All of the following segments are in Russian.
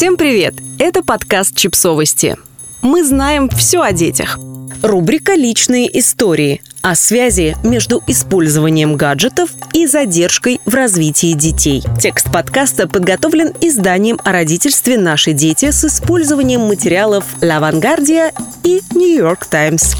Всем привет! Это подкаст «Чипсовости». Мы знаем все о детях. Рубрика «Личные истории» о связи между использованием гаджетов и задержкой в развитии детей. Текст подкаста подготовлен изданием о родительстве «Наши дети» с использованием материалов «Лавангардия» и «Нью-Йорк Таймс».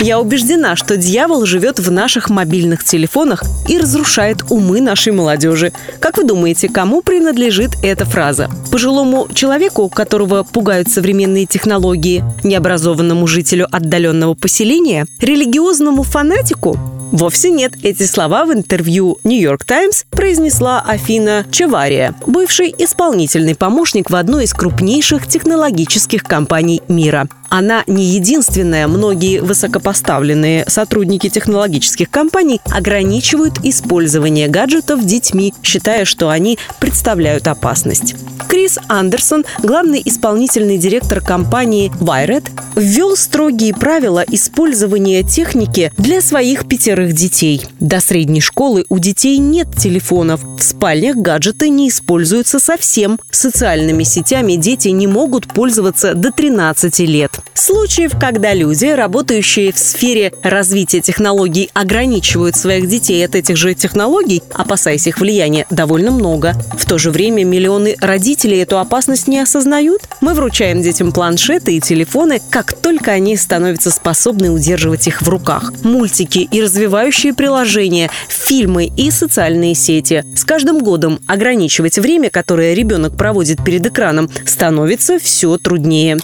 Я убеждена, что дьявол живет в наших мобильных телефонах и разрушает умы нашей молодежи. Как вы думаете, кому принадлежит эта фраза? Пожилому человеку, которого пугают современные технологии, необразованному жителю отдаленного поселения, религиозному фанатику? Вовсе нет. Эти слова в интервью «Нью-Йорк Таймс» произнесла Афина Чевария, бывший исполнительный помощник в одной из крупнейших технологических компаний мира. Она не единственная. Многие высокопоставленные сотрудники технологических компаний ограничивают использование гаджетов детьми, считая, что они представляют опасность. Крис Андерсон, главный исполнительный директор компании Wired, ввел строгие правила использования техники для своих пятерых детей. До средней школы у детей нет телефонов. В спальнях гаджеты не используются совсем. Социальными сетями дети не могут пользоваться до 13 лет. Случаев, когда люди, работающие в сфере развития технологий, ограничивают своих детей от этих же технологий, опасаясь их влияния, довольно много. В то же время миллионы родителей эту опасность не осознают. Мы вручаем детям планшеты и телефоны, как только они становятся способны удерживать их в руках. Мультики и развивающие приложения, фильмы и социальные сети. С каждым годом ограничивать время, которое ребенок проводит перед экраном, становится все труднее.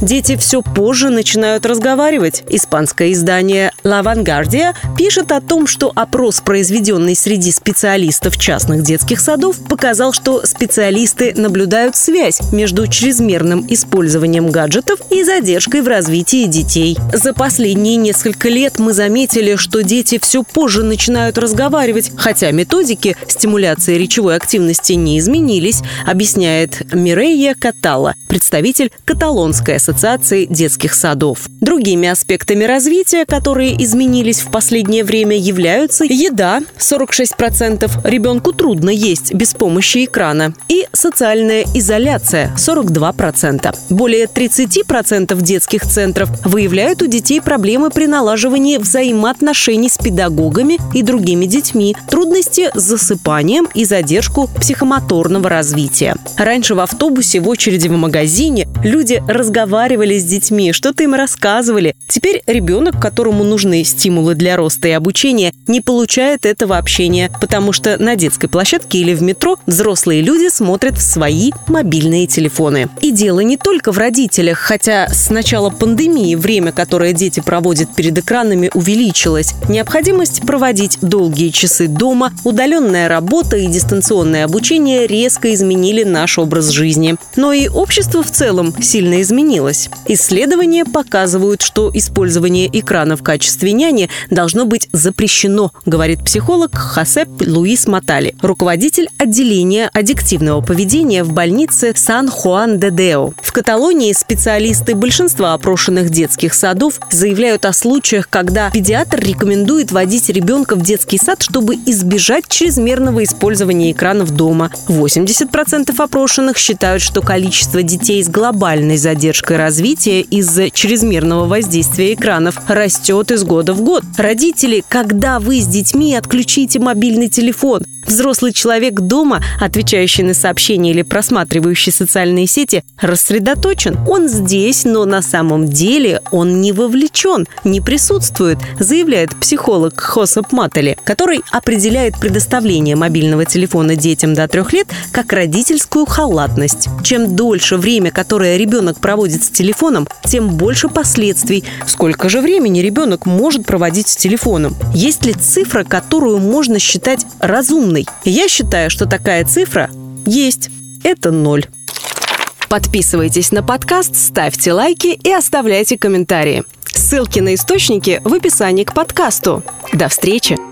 Дети все позже начинают разговаривать. Испанское издание «La Vanguardia» пишет о том, что опрос, произведенный среди специалистов частных детских садов, показал, что специалисты наблюдают связь между чрезмерным использованием гаджетов и задержкой в развитии детей. За последние несколько лет мы заметили, что дети все позже начинают разговаривать, хотя методики стимуляции речевой активности не изменились, объясняет Мирейя Катала, представитель каталонской Российской ассоциации детских садов. Другими аспектами развития, которые изменились в последнее время, являются еда – 46%, ребенку трудно есть без помощи экрана, и социальная изоляция – 42%. Более 30% детских центров выявляют у детей проблемы при налаживании взаимоотношений с педагогами и другими детьми, трудности с засыпанием и задержку психомоторного развития. Раньше в автобусе в очереди в магазине люди разговаривали разговаривали с детьми, что-то им рассказывали. Теперь ребенок, которому нужны стимулы для роста и обучения, не получает этого общения, потому что на детской площадке или в метро взрослые люди смотрят в свои мобильные телефоны. И дело не только в родителях, хотя с начала пандемии время, которое дети проводят перед экранами, увеличилось. Необходимость проводить долгие часы дома, удаленная работа и дистанционное обучение резко изменили наш образ жизни. Но и общество в целом сильно изменилось изменилось. Исследования показывают, что использование экрана в качестве няни должно быть запрещено, говорит психолог Хасеп Луис Матали, руководитель отделения аддиктивного поведения в больнице Сан-Хуан-де-Део. В Каталонии специалисты большинства опрошенных детских садов заявляют о случаях, когда педиатр рекомендует водить ребенка в детский сад, чтобы избежать чрезмерного использования экранов дома. 80% опрошенных считают, что количество детей с глобальной задержкой задержкой развития из-за чрезмерного воздействия экранов растет из года в год. Родители, когда вы с детьми отключите мобильный телефон, Взрослый человек дома, отвечающий на сообщения или просматривающий социальные сети, рассредоточен. Он здесь, но на самом деле он не вовлечен, не присутствует, заявляет психолог Хосоп Матали, который определяет предоставление мобильного телефона детям до трех лет как родительскую халатность. Чем дольше время, которое ребенок проводит с телефоном, тем больше последствий. Сколько же времени ребенок может проводить с телефоном? Есть ли цифра, которую можно считать разумной? Полный. Я считаю, что такая цифра есть. Это ноль. Подписывайтесь на подкаст, ставьте лайки и оставляйте комментарии. Ссылки на источники в описании к подкасту. До встречи!